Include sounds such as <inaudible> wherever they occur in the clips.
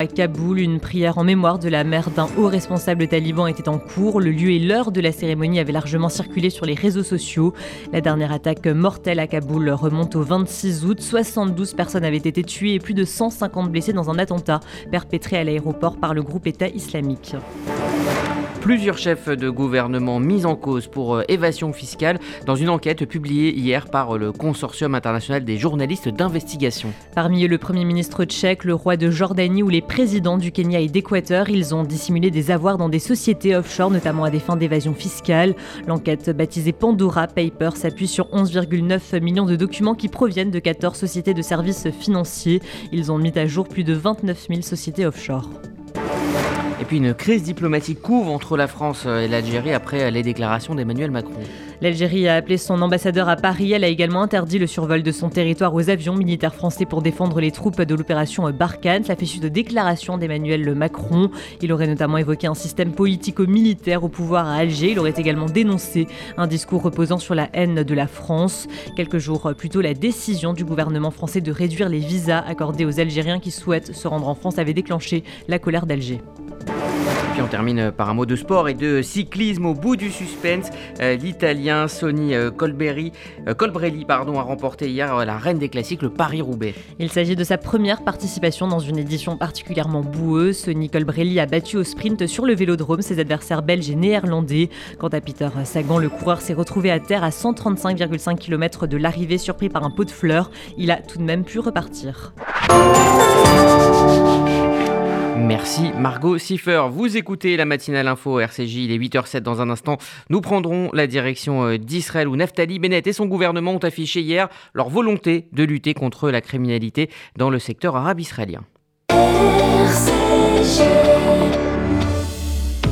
À Kaboul, une prière en mémoire de la mère d'un haut responsable taliban était en cours. Le lieu et l'heure de la cérémonie avaient largement circulé sur les réseaux sociaux. La dernière attaque mortelle à Kaboul remonte au 26 août. 72 personnes avaient été tuées et plus de 150 blessés dans un attentat perpétré à l'aéroport par le groupe État islamique. Plusieurs chefs de gouvernement mis en cause pour euh, évasion fiscale dans une enquête publiée hier par euh, le Consortium international des journalistes d'investigation. Parmi eux, le Premier ministre tchèque, le roi de Jordanie ou les présidents du Kenya et d'Équateur, ils ont dissimulé des avoirs dans des sociétés offshore, notamment à des fins d'évasion fiscale. L'enquête baptisée Pandora Papers s'appuie sur 11,9 millions de documents qui proviennent de 14 sociétés de services financiers. Ils ont mis à jour plus de 29 000 sociétés offshore. Et puis une crise diplomatique couvre entre la France et l'Algérie après les déclarations d'Emmanuel Macron. L'Algérie a appelé son ambassadeur à Paris. Elle a également interdit le survol de son territoire aux avions militaires français pour défendre les troupes de l'opération Barkhane. Fait suite de déclarations d'Emmanuel Macron. Il aurait notamment évoqué un système politico-militaire au pouvoir à Alger. Il aurait également dénoncé un discours reposant sur la haine de la France. Quelques jours plus tôt, la décision du gouvernement français de réduire les visas accordés aux Algériens qui souhaitent se rendre en France avait déclenché la colère d'Alger on termine par un mot de sport et de cyclisme au bout du suspense. Euh, L'Italien Sonny euh, Colbrelli, euh, Colbrelli pardon, a remporté hier la reine des classiques, le Paris-Roubaix. Il s'agit de sa première participation dans une édition particulièrement boueuse. Sonny Colbrelli a battu au sprint sur le vélodrome ses adversaires belges et néerlandais. Quant à Peter Sagan, le coureur s'est retrouvé à terre à 135,5 km de l'arrivée, surpris par un pot de fleurs. Il a tout de même pu repartir. Merci Margot Siffer. Vous écoutez la matinale info RCJ, il est 8h07 dans un instant. Nous prendrons la direction euh, d'Israël où Naftali Bennett et son gouvernement ont affiché hier leur volonté de lutter contre la criminalité dans le secteur arabe israélien.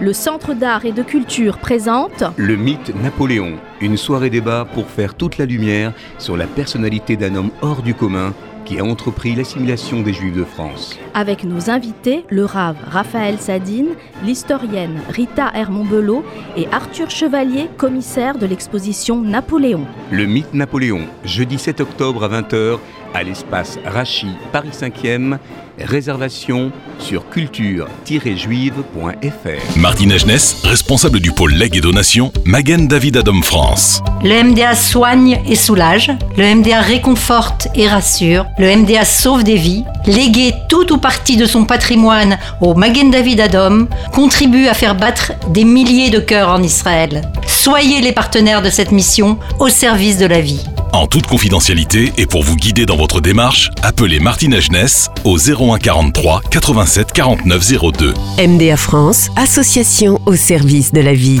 Le Centre d'art et de culture présente Le mythe Napoléon, une soirée débat pour faire toute la lumière sur la personnalité d'un homme hors du commun qui a entrepris l'assimilation des Juifs de France. Avec nos invités, le rave Raphaël Sadine, l'historienne Rita Hermont-Belot et Arthur Chevalier, commissaire de l'exposition Napoléon. Le mythe Napoléon, jeudi 7 octobre à 20h à l'espace Rachi, Paris 5e. Réservation sur culture-juive.fr. Martine Agenès, responsable du pôle Legs et Donation, Magen David Adam France. Le MDA soigne et soulage, le MDA réconforte et rassure, le MDA sauve des vies, léguer tout ou partie de son patrimoine au Magen David Adom contribue à faire battre des milliers de cœurs en Israël. Soyez les partenaires de cette mission au service de la vie. En toute confidentialité et pour vous guider dans votre démarche, appelez Martine Agenès au 01 43 87 49 02. MDA France, association au service de la vie.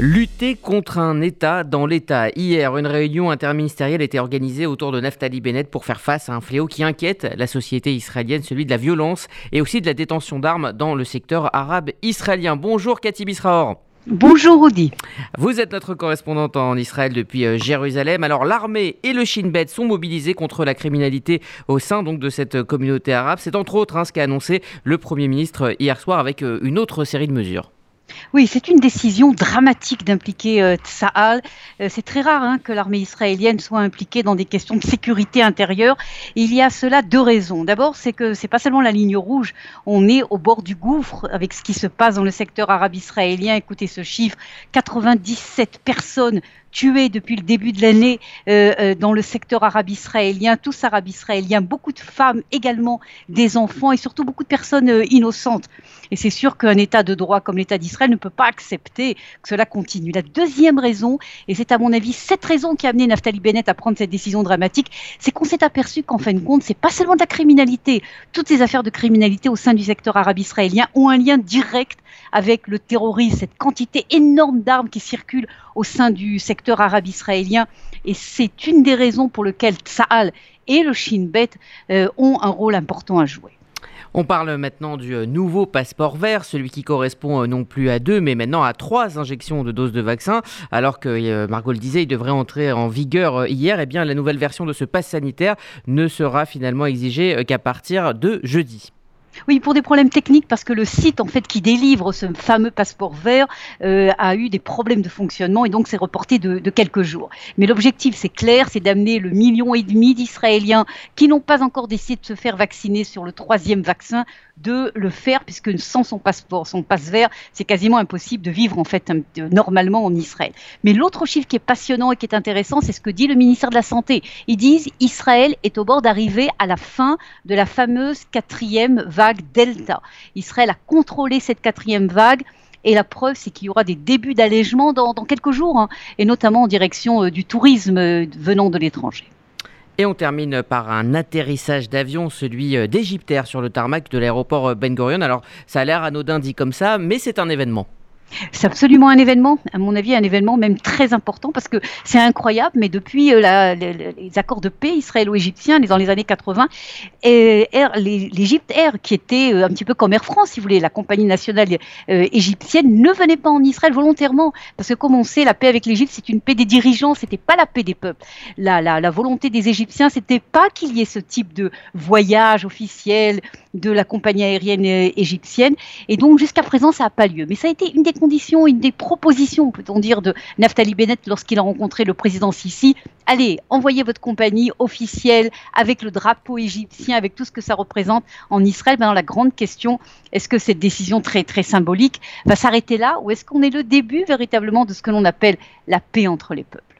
Lutter contre un État dans l'État. Hier, une réunion interministérielle était organisée autour de Naftali Bennett pour faire face à un fléau qui inquiète la société israélienne, celui de la violence et aussi de la détention d'armes dans le secteur arabe israélien. Bonjour Cathy Bisraor. Bonjour Audi. Vous êtes notre correspondante en Israël depuis euh, Jérusalem. Alors l'armée et le Shin Bet sont mobilisés contre la criminalité au sein donc de cette communauté arabe. C'est entre autres hein, ce qu'a annoncé le Premier ministre hier soir avec euh, une autre série de mesures. Oui, c'est une décision dramatique d'impliquer euh. Euh, c'est très rare hein, que l'armée israélienne soit impliquée dans des questions de sécurité intérieure. il y a cela deux raisons. D'abord, c'est que c'est pas seulement la ligne rouge. On est au bord du gouffre avec ce qui se passe dans le secteur arabe israélien. Écoutez ce chiffre 97 personnes tués depuis le début de l'année euh, euh, dans le secteur arabe israélien, tous arabes israéliens, beaucoup de femmes également, des enfants et surtout beaucoup de personnes euh, innocentes. Et c'est sûr qu'un État de droit comme l'État d'Israël ne peut pas accepter que cela continue. La deuxième raison, et c'est à mon avis cette raison qui a amené Naftali Bennett à prendre cette décision dramatique, c'est qu'on s'est aperçu qu'en fin de compte, c'est pas seulement de la criminalité. Toutes ces affaires de criminalité au sein du secteur arabe israélien ont un lien direct avec le terrorisme, cette quantité énorme d'armes qui circulent au sein du secteur arabe israélien. Et c'est une des raisons pour lesquelles Tsahal et le Shin Bet euh, ont un rôle important à jouer. On parle maintenant du euh, nouveau passeport vert, celui qui correspond euh, non plus à deux, mais maintenant à trois injections de doses de vaccin. Alors que Margot le disait, il devrait entrer en vigueur hier. Eh bien, la nouvelle version de ce pass sanitaire ne sera finalement exigée qu'à partir de jeudi. Oui, pour des problèmes techniques, parce que le site en fait qui délivre ce fameux passeport vert euh, a eu des problèmes de fonctionnement et donc c'est reporté de, quelques jours. Mais l'objectif, c'est clair, c'est d'amener le million et demi d'Israéliens qui n'ont pas encore décidé de se faire vacciner sur le troisième vaccin de le faire, puisque sans son passeport, son passe vert, c'est quasiment impossible de vivre en fait normalement en Israël. Mais l'autre chiffre qui est passionnant et qui est intéressant, c'est ce que dit le ministère de la Santé. Ils disent Israël est au bord d'arriver à la fin de la fameuse quatrième vague Delta. Israël a contrôlé cette quatrième vague. Et la preuve, c'est qu'il y aura des débuts d'allègement dans, quelques jours, hein, et notamment en direction euh, du tourisme euh, venant de l'étranger. Et on termine par un atterrissage d'avion, celui euh, d'Égyptaire sur le tarmac de l'aéroport Ben Gurion. Alors ça a l'air anodin dit comme ça, mais c'est un événement. C'est absolument un événement, à mon avis, un événement même très important parce que c'est incroyable, mais depuis euh, les, accords de paix israélo-égyptiens dans les années 80, l'Égypte Air, qui était euh, un petit peu comme Air France, si vous voulez, la compagnie nationale euh, égyptienne, ne venait pas en Israël volontairement parce que, comme on sait, la paix avec l'Égypte, c'est une paix des dirigeants, c'était pas la paix des peuples. La, la volonté des Égyptiens, c'était pas qu'il y ait ce type de voyage officiel de la compagnie aérienne égyptienne, et donc jusqu'à présent, ça n'a pas lieu. Mais ça a été une des conditions, une des propositions, peut-on dire, de Naftali Bennett lorsqu'il a rencontré le président Sisi. Allez, envoyez votre compagnie officielle avec le drapeau égyptien, avec tout ce que ça représente en Israël. Maintenant, la grande question, est-ce que cette décision très très symbolique va s'arrêter là, ou est-ce qu'on est le début véritablement de ce que l'on appelle la paix entre les peuples?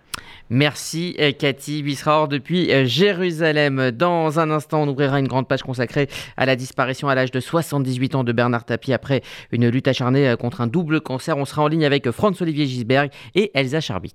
Merci euh, Cathy Bisraor depuis euh, Jérusalem. Dans un instant, on ouvrira une grande page consacrée à la disparition à l'âge de 78 ans de Bernard Tapie après une lutte acharnée euh, contre un double cancer. On sera en ligne avec Franz-Olivier Gisberg et Elsa Charbit.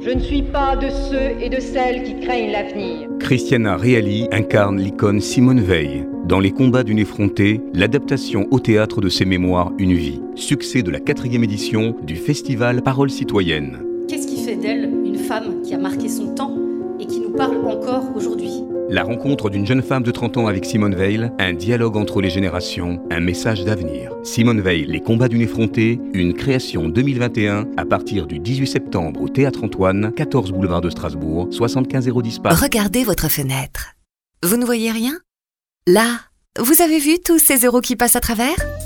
Je ne suis pas de ceux et de celles qui craignent l'avenir. Christiana Reali incarne l'icône Simone Veil. Dans Les combats d'une effrontée, l'adaptation au théâtre de ses mémoires Une vie, succès de la quatrième édition du festival Parole citoyenne. Qu'est-ce qui fait d'elle une femme qui a marqué son temps et qui nous parle encore aujourd'hui? La rencontre d'une jeune femme de 30 ans avec Simone Veil, un dialogue entre les générations, un message d'avenir. Simone Veil, Les combats d'une effrontée, une création 2021 à partir du 18 septembre au Théâtre Antoine, 14 boulevard de Strasbourg, 75 010 Paris. Regardez votre fenêtre. Vous ne voyez rien? Là, vous avez vu tous ces euros qui passent à travers?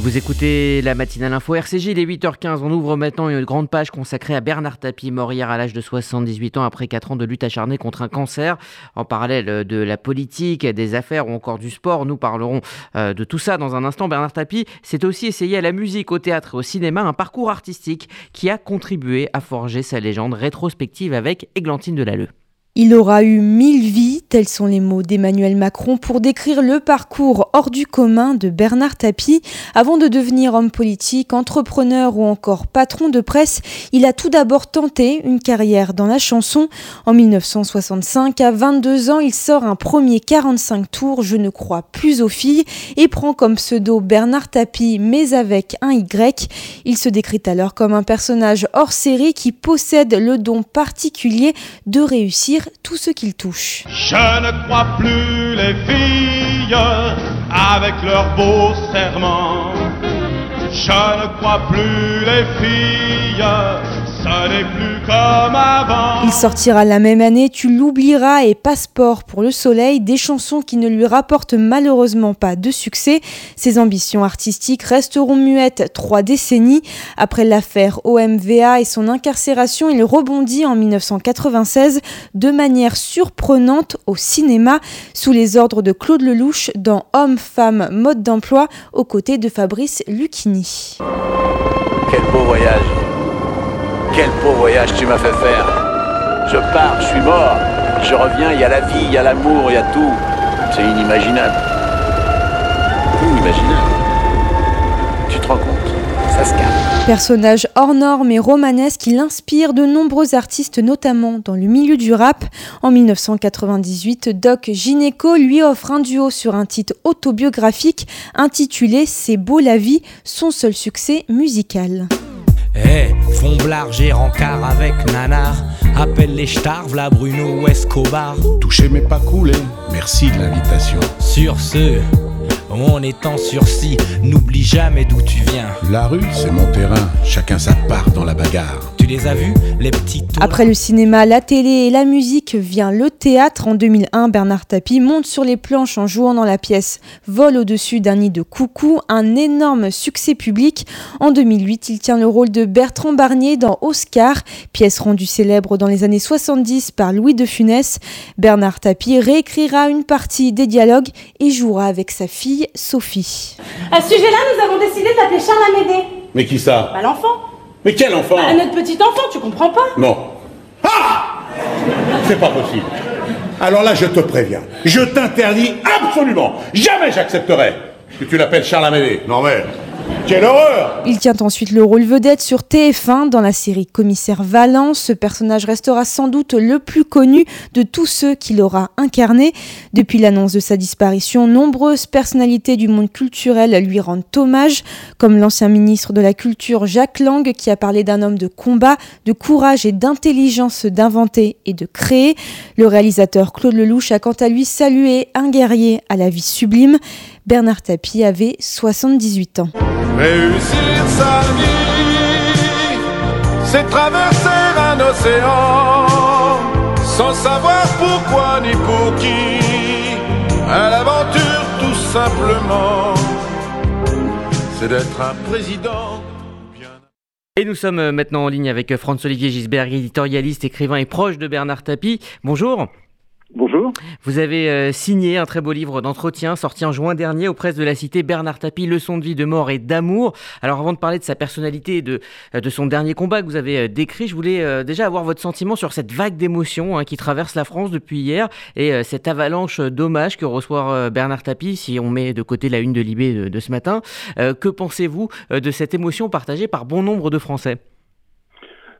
Vous écoutez la matinale info RCJ, il est 8h15. On ouvre maintenant une grande page consacrée à Bernard Tapie, mort hier à l'âge de 78 ans après 4 ans de lutte acharnée contre un cancer. En parallèle de la politique, des affaires ou encore du sport, nous parlerons euh, de tout ça dans un instant. Bernard Tapie s'est aussi essayé à la musique, au théâtre et au cinéma, un parcours artistique qui a contribué à forger sa légende rétrospective avec Églantine Delalleux. Il aura eu mille vies, tels sont les mots d'Emmanuel Macron pour décrire le parcours hors du commun de Bernard Tapie. Avant de devenir homme politique, entrepreneur ou encore patron de presse, il a tout d'abord tenté une carrière dans la chanson. En 1965, à 22 ans, il sort un premier 45 tours, Je ne crois plus aux filles, et prend comme pseudo Bernard Tapie, mais avec un Y. Il se décrit alors comme un personnage hors série qui possède le don particulier de réussir tout ce qu'il touche. Je ne crois plus les filles avec leurs beaux serments. Je ne crois plus les filles plus comme avant. Il sortira la même année Tu l'oublieras et Passeport pour le soleil, des chansons qui ne lui rapportent malheureusement pas de succès. Ses ambitions artistiques resteront muettes trois décennies. Après l'affaire OMVA et son incarcération, il rebondit en 1996 de manière surprenante au cinéma sous les ordres de Claude Lelouch dans Homme, Femme, Mode d'emploi aux côtés de Fabrice Lucchini. Quel beau voyage quel beau voyage tu m'as fait faire. Je pars, je suis mort. Je reviens, il y a la vie, il y a l'amour, il y a tout. C'est inimaginable. Inimaginable. Tu te rends compte? Ça se calme. Personnage hors norme et romanesque, il inspire de nombreux artistes, notamment dans le milieu du rap. En 1998, Doc Gineco lui offre un duo sur un titre autobiographique intitulé C'est beau la vie, son seul succès musical. Eh, fond et rencard avec nanar. Appelle les starves, la Bruno ou Escobar. Toucher mais pas couler, merci de l'invitation. Sur ce, on est en sursis, n'oublie jamais d'où tu viens. La rue, c'est mon terrain, chacun sa part dans la bagarre. Tu les as vus, les petites Après le cinéma, la télé et la musique vient le théâtre. En 2001, Bernard Tapie monte sur les planches en jouant dans la pièce Vol au-dessus d'un nid de coucou, un énorme succès public. En 2008, il tient le rôle de Bertrand Barnier dans Oscar, pièce rendue célèbre dans les années 70 par Louis de Funès. Bernard Tapie réécrira une partie des dialogues et jouera avec sa fille Sophie. À ce sujet-là, nous avons décidé d'appeler Charles Amédée. Mais qui ça? Bah, L'enfant. Mais quel enfant bah, Notre petit enfant, tu comprends pas Non. Ah C'est pas possible. Alors là, je te préviens. Je t'interdis absolument. Jamais j'accepterai que tu l'appelles Charles Amédée. Non mais... Quelle horreur Il tient ensuite le rôle vedette sur TF1 dans la série Commissaire Valence. Ce personnage restera sans doute le plus connu de tous ceux qu'il aura incarné. Depuis l'annonce de sa disparition, nombreuses personnalités du monde culturel lui rendent hommage, comme l'ancien ministre de la Culture Jacques Lang qui a parlé d'un homme de combat, de courage et d'intelligence d'inventer et de créer. Le réalisateur Claude Lelouch a quant à lui salué un guerrier à la vie sublime. Bernard Tapie avait 78 ans. Réussir sa vie, c'est traverser un océan sans savoir pourquoi ni pour qui. À l'aventure, tout simplement, c'est d'être un président. Et nous sommes maintenant en ligne avec François-Olivier Gisberg, éditorialiste, écrivain et proche de Bernard Tapie. Bonjour. Bonjour. Vous avez euh, signé un très beau livre d'entretien sorti en juin dernier aux presses de la Cité, Bernard Tapie, Leçon de vie, de mort et d'amour. Alors avant de parler de sa personnalité et de, euh, de son dernier combat que vous avez euh, décrit, je voulais déjà avoir votre sentiment sur cette vague d'émotions hein, qui traverse la France depuis hier et cette avalanche d'hommages que reçoit Bernard Tapie, si on met de côté la une de Libé de, de ce matin. que pensez-vous de cette émotion partagée par bon nombre de Français?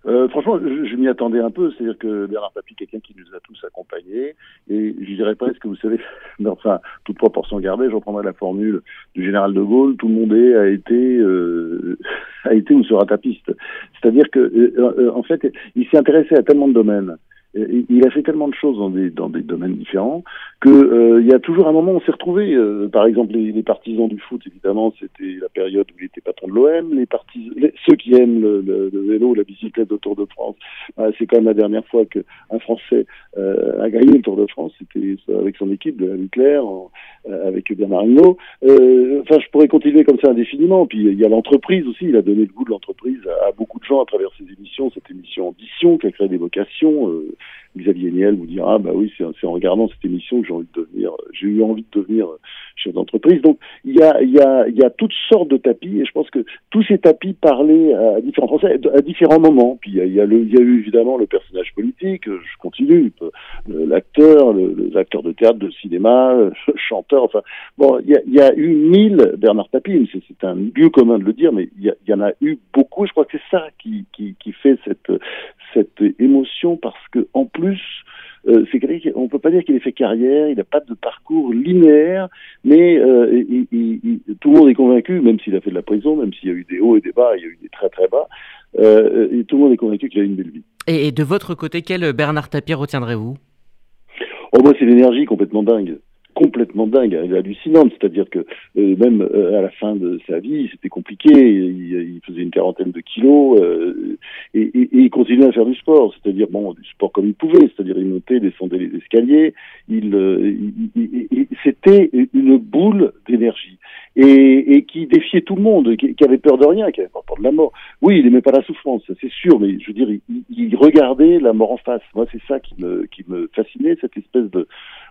Euh, franchement, je, m'y attendais un peu, c'est-à-dire que Bernard Tapie, quelqu'un qui nous a tous accompagnés, et je dirais presque, vous savez, <laughs> enfin, toute proportion gardée, je reprendrai la formule du général de Gaulle, tout le monde a été, euh, <laughs> a été ou sera tapiste. C'est-à-dire que, euh, en fait, il s'est intéressé à tellement de domaines, il a fait tellement de choses dans des, dans des domaines différents que euh, il y a toujours un moment où on s'est retrouvé. Euh, par exemple, les, les, partisans du foot, évidemment, c'était la période où il était patron de l'OM, les partis, ceux qui aiment le, le, le vélo, la bicyclette au Tour de France. Euh, c'est quand même la dernière fois qu'un Français euh, a gagné le Tour de France, c'était avec son équipe de la Leclerc, euh, avec Bernard Hinault. Euh, enfin, je pourrais continuer comme ça indéfiniment. Puis il y a l'entreprise aussi, il a donné le goût de l'entreprise à, à, beaucoup de gens à travers ses émissions, cette émission Ambition qui a créé des vocations. Euh, Xavier Niel vous dira ah bah oui c'est en regardant cette émission que j'ai eu envie de devenir chef d'entreprise donc il y a toutes sortes de tapis et je pense que tous ces tapis parlaient à différents moments puis il y a, eu évidemment le personnage politique je continue l'acteur l'acteur de théâtre de cinéma le chanteur enfin bon il y a, eu mille Bernard Tapie c'est un lieu commun de le dire mais il y, en a eu beaucoup je crois que c'est ça qui fait cette cette émotion parce que en plus euh, c'est quelqu'un on peut pas dire qu'il ait fait carrière, il n'a pas de parcours linéaire, mais euh, il, il, il, tout le monde est convaincu, même s'il a fait de la prison, même s'il y a eu des hauts et des bas, il y a eu des très très bas, euh, et tout le monde est convaincu qu'il a une belle vie. Et, et de votre côté, quel Bernard Tapie retiendrez-vous? Oh moi c'est l'énergie complètement dingue complètement dingue, hallucinante. C'est-à-dire que euh, même euh, à la fin de sa vie, c'était compliqué. Il, faisait une quarantaine de kilos euh, et, il continuait à faire du sport. C'est-à-dire bon, du sport comme il pouvait. C'est-à-dire il montait, descendait les escaliers. Il, c'était une boule d'énergie et, qui défiait tout le monde, qui, avait peur de rien, qui avait peur de la mort. Oui, il n'aimait pas la souffrance, c'est sûr, mais je veux dire, il, regardait la mort en face. Moi, c'est ça qui me, qui me fascinait, cette espèce de...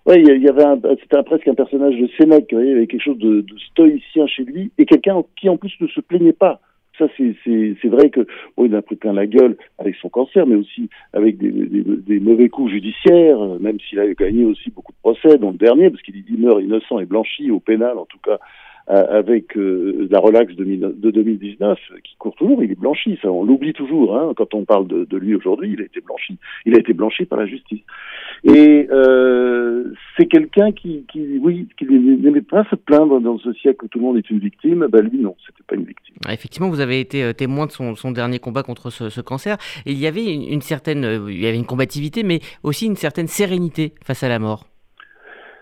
Ouais, il y avait un, presque un personnage de Sénèque, il y avait quelque chose de, stoïcien chez lui, et quelqu'un qui en plus ne se plaignait pas. Ça c'est vrai que bon, il a pris plein la gueule avec son cancer, mais aussi avec des, mauvais coups judiciaires, même s'il a gagné aussi beaucoup de procès, dont le dernier, parce qu'il meurt innocent et blanchi au pénal, en tout cas avec euh, la relax de, de 2019 qui court toujours, il est blanchi, ça on l'oublie toujours hein, quand on parle de, lui aujourd'hui, il a été blanchi, il a été blanchi par la justice. Et euh, c'est quelqu'un qui, oui, qui n'aimait pas se plaindre dans ce siècle où tout le monde est une victime. Ben lui non, c'était pas une victime. Effectivement, vous avez été témoin de son, dernier combat contre ce, ce, cancer. Il y avait une certaine, il y avait une combativité, mais aussi une certaine sérénité face à la mort.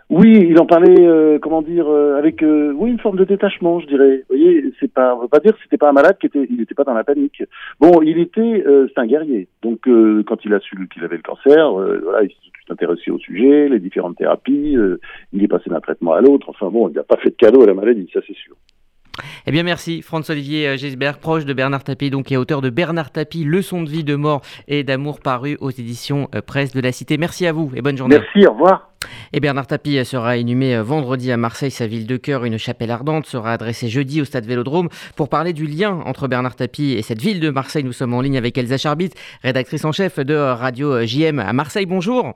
Oui, il en parlait, euh, comment dire, euh, avec euh, oui une forme de détachement, je dirais. Vous voyez, c'est pas, on veut pas dire que c'était pas un malade qui était, il n'était pas dans la panique. Bon, il était, c'est un guerrier. Donc quand il a su qu'il avait le cancer, voilà, il s'est tout intéressé au sujet, les différentes thérapies. il est passé d'un traitement à l'autre. Enfin bon, il n'a pas fait de cadeau à la maladie, ça c'est sûr. Eh bien merci François-Olivier Gisbert, proche de Bernard Tapie, donc et auteur de Bernard Tapie, Leçon de vie, de mort et d'amour paru aux éditions Presse de la Cité. Merci à vous et bonne journée. Merci, au revoir. Et Bernard Tapie sera inhumé vendredi à Marseille, sa ville de cœur. Une chapelle ardente sera adressée jeudi au stade Vélodrome. Pour parler du lien entre Bernard Tapie et cette ville de Marseille, nous sommes en ligne avec Elsa Charbit, rédactrice en chef de Radio JM à Marseille. Bonjour.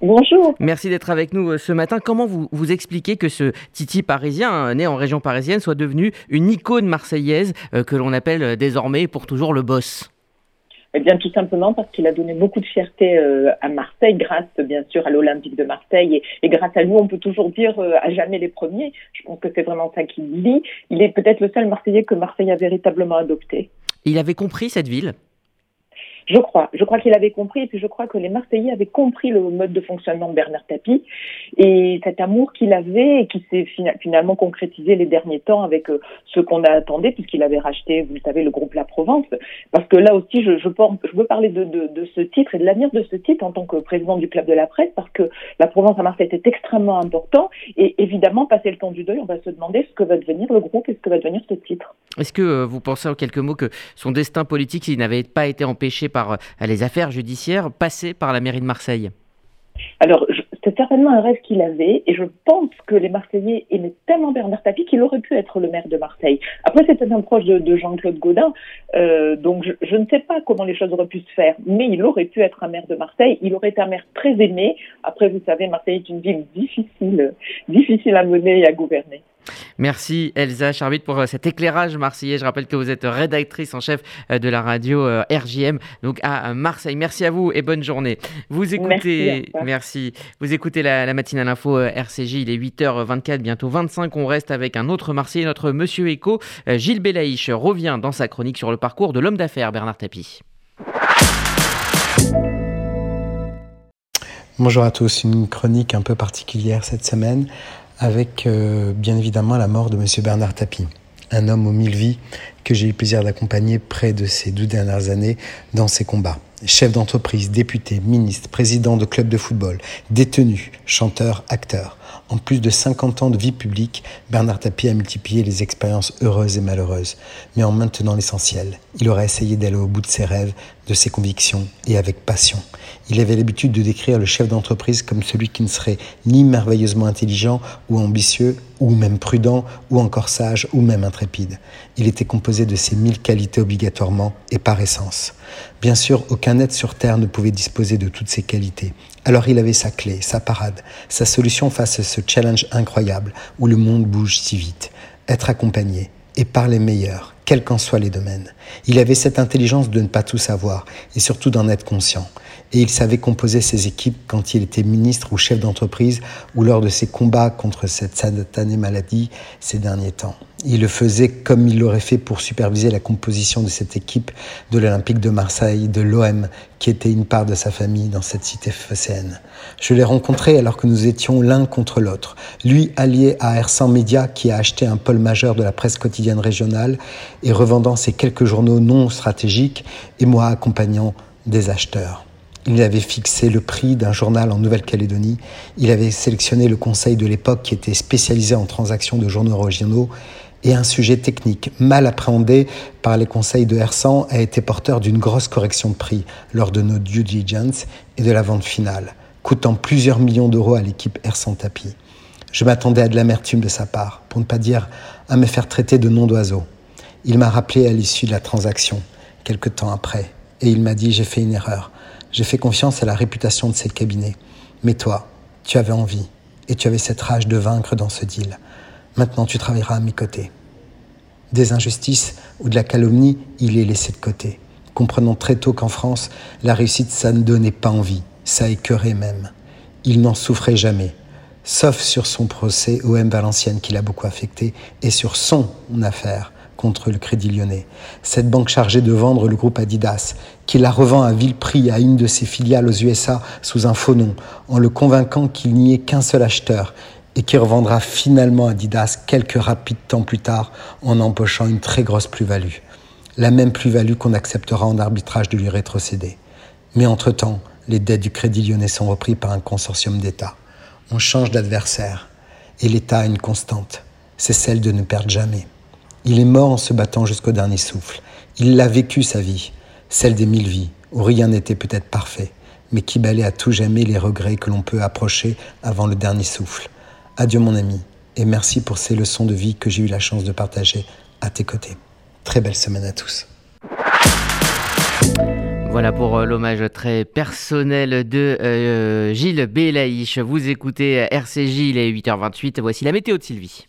Bonjour. Merci d'être avec nous ce matin. Comment vous, vous expliquez que ce Titi parisien, né en région parisienne, soit devenu une icône marseillaise que l'on appelle désormais pour toujours le boss? Eh bien, tout simplement parce qu'il a donné beaucoup de fierté euh, à Marseille, grâce bien sûr à l'Olympique de Marseille. Et, grâce à lui, on peut toujours dire euh, à jamais les premiers. Je pense que c'est vraiment ça qu'il dit. Il est peut-être le seul Marseillais que Marseille a véritablement adopté. Il avait compris cette ville? Je crois. Je crois qu'il avait compris et puis je crois que les Marseillais avaient compris le mode de fonctionnement de Bernard Tapie et cet amour qu'il avait et qui s'est finalement concrétisé les derniers temps avec euh, ce qu'on attendait puisqu'il avait racheté, vous le savez, le groupe La Provence. Parce que là aussi, je, veux parler de, ce titre et de l'avenir de ce titre en tant que président du club de la presse parce que La Provence à Marseille était extrêmement important et évidemment, passer le temps du deuil, on va se demander ce que va devenir le groupe et ce que va devenir ce titre. Est-ce que euh, vous pensez en quelques mots que son destin politique, s'il n'avait pas été empêché par les affaires judiciaires passées par la mairie de Marseille Alors, c'est certainement un rêve qu'il avait, et je pense que les Marseillais aimaient tellement Bernard Tapie qu'il aurait pu être le maire de Marseille. Après, c'était un proche de, de Jean-Claude Gaudin, euh, donc je, je, ne sais pas comment les choses auraient pu se faire, mais il aurait pu être un maire de Marseille. Il aurait été un maire très aimé. Après, vous savez, Marseille est une ville difficile, difficile à mener et à gouverner. Merci Elsa Charbit pour cet éclairage marseillais. Je rappelle que vous êtes rédactrice en chef de la radio RJM, donc à Marseille. Merci à vous et bonne journée. Vous écoutez, merci, merci. Vous écoutez la, la matinale info RCJ, il est 8h24, bientôt 25. On reste avec un autre Marseillais, notre Monsieur Eco, Gilles Belaïch, revient dans sa chronique sur le parcours de l'homme d'affaires Bernard Tapie. Bonjour à tous, une chronique un peu particulière cette semaine avec euh, bien évidemment la mort de M. Bernard Tapie. un homme aux mille vies que j'ai eu plaisir d'accompagner près de ces douze dernières années dans ses combats. Chef d'entreprise, député, ministre, président de club de football, détenu, chanteur, acteur. En plus de 50 ans de vie publique, Bernard Tapie a multiplié les expériences heureuses et malheureuses, mais en maintenant l'essentiel. Il aurait essayé d'aller au bout de ses rêves, de ses convictions, et avec passion. Il avait l'habitude de décrire le chef d'entreprise comme celui qui ne serait ni merveilleusement intelligent ou ambitieux, ou même prudent, ou encore sage, ou même intrépide. Il était composé de ces mille qualités obligatoirement et par essence. Bien sûr, aucun être sur Terre ne pouvait disposer de toutes ces qualités. Alors il avait sa clé, sa parade, sa solution face à ce challenge incroyable où le monde bouge si vite. Être accompagné et par les meilleurs, quels qu'en soient les domaines. Il avait cette intelligence de ne pas tout savoir et surtout d'en être conscient. Et il savait composer ses équipes quand il était ministre ou chef d'entreprise ou lors de ses combats contre cette satanée maladie ces derniers temps. Il le faisait comme il l'aurait fait pour superviser la composition de cette équipe de l'Olympique de Marseille, de l'OM, qui était une part de sa famille dans cette cité phocéenne. Je l'ai rencontré alors que nous étions l'un contre l'autre. Lui allié à R100 Media qui a acheté un pôle majeur de la presse quotidienne régionale et revendant ses quelques journaux non stratégiques, et moi accompagnant des acheteurs. Il avait fixé le prix d'un journal en Nouvelle-Calédonie. Il avait sélectionné le conseil de l'époque qui était spécialisé en transactions de journaux régionaux et un sujet technique mal appréhendé par les conseils de R100 a été porteur d'une grosse correction de prix lors de nos due diligence et de la vente finale, coûtant plusieurs millions d'euros à l'équipe R100 Tapis. Je m'attendais à de l'amertume de sa part, pour ne pas dire à me faire traiter de nom d'oiseau. Il m'a rappelé à l'issue de la transaction, quelque temps après, et il m'a dit j'ai fait une erreur. J'ai fait confiance à la réputation de ces cabinets. Mais toi, tu avais envie, et tu avais cette rage de vaincre dans ce deal. Maintenant, tu travailleras à mes côtés. Des injustices ou de la calomnie, il est laissé de côté, comprenant très tôt qu'en France, la réussite, ça ne donnait pas envie, ça écœurait même. Il n'en souffrait jamais, sauf sur son procès au M Valenciennes qui l'a beaucoup affecté et sur son affaire contre le Crédit Lyonnais. Cette banque chargée de vendre le groupe Adidas, qui la revend à vil prix à une de ses filiales aux USA sous un faux nom, en le convainquant qu'il n'y ait qu'un seul acheteur et qui revendra finalement Adidas quelques rapides temps plus tard en empochant une très grosse plus-value. La même plus-value qu'on acceptera en arbitrage de lui rétrocéder. Mais entre-temps, les dettes du Crédit Lyonnais sont reprises par un consortium d'États. On change d'adversaire. Et l'État a une constante, c'est celle de ne perdre jamais. Il est mort en se battant jusqu'au dernier souffle. Il l'a vécu sa vie, celle des mille vies, où rien n'était peut-être parfait, mais qui balait à tout jamais les regrets que l'on peut approcher avant le dernier souffle. Adieu mon ami, et merci pour ces leçons de vie que j'ai eu la chance de partager à tes côtés. Très belle semaine à tous. Voilà pour euh, l'hommage très personnel de euh, Gilles Belaïch. Vous écoutez RCJ, il est 8h28. Voici la météo de Sylvie.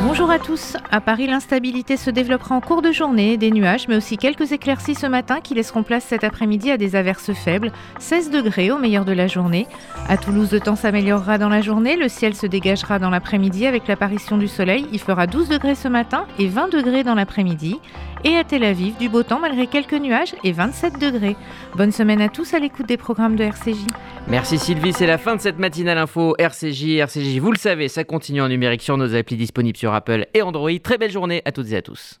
Bonjour à tous. À Paris, l'instabilité se développera en cours de journée, des nuages, mais aussi quelques éclaircies ce matin qui laisseront place cet après-midi à des averses faibles, 16 degrés au meilleur de la journée. À Toulouse, le temps s'améliorera dans la journée, le ciel se dégagera dans l'après-midi avec l'apparition du soleil. Il fera 12 degrés ce matin et 20 degrés dans l'après-midi. Et à Tel Aviv, du beau temps malgré quelques nuages et 27 degrés. Bonne semaine à tous à l'écoute des programmes de RCJ. Merci Sylvie, c'est la fin de cette matinale info RCJ. RCJ, vous le savez, ça continue en numérique sur nos applis disponibles sur Apple et Android. Très belle journée à toutes et à tous.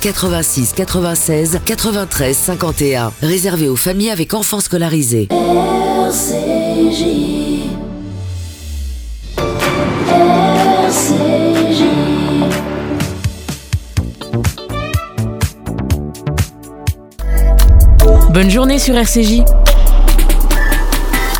86 96 93 51 réservé aux familles avec enfants scolarisés. Bonne journée sur RCJ.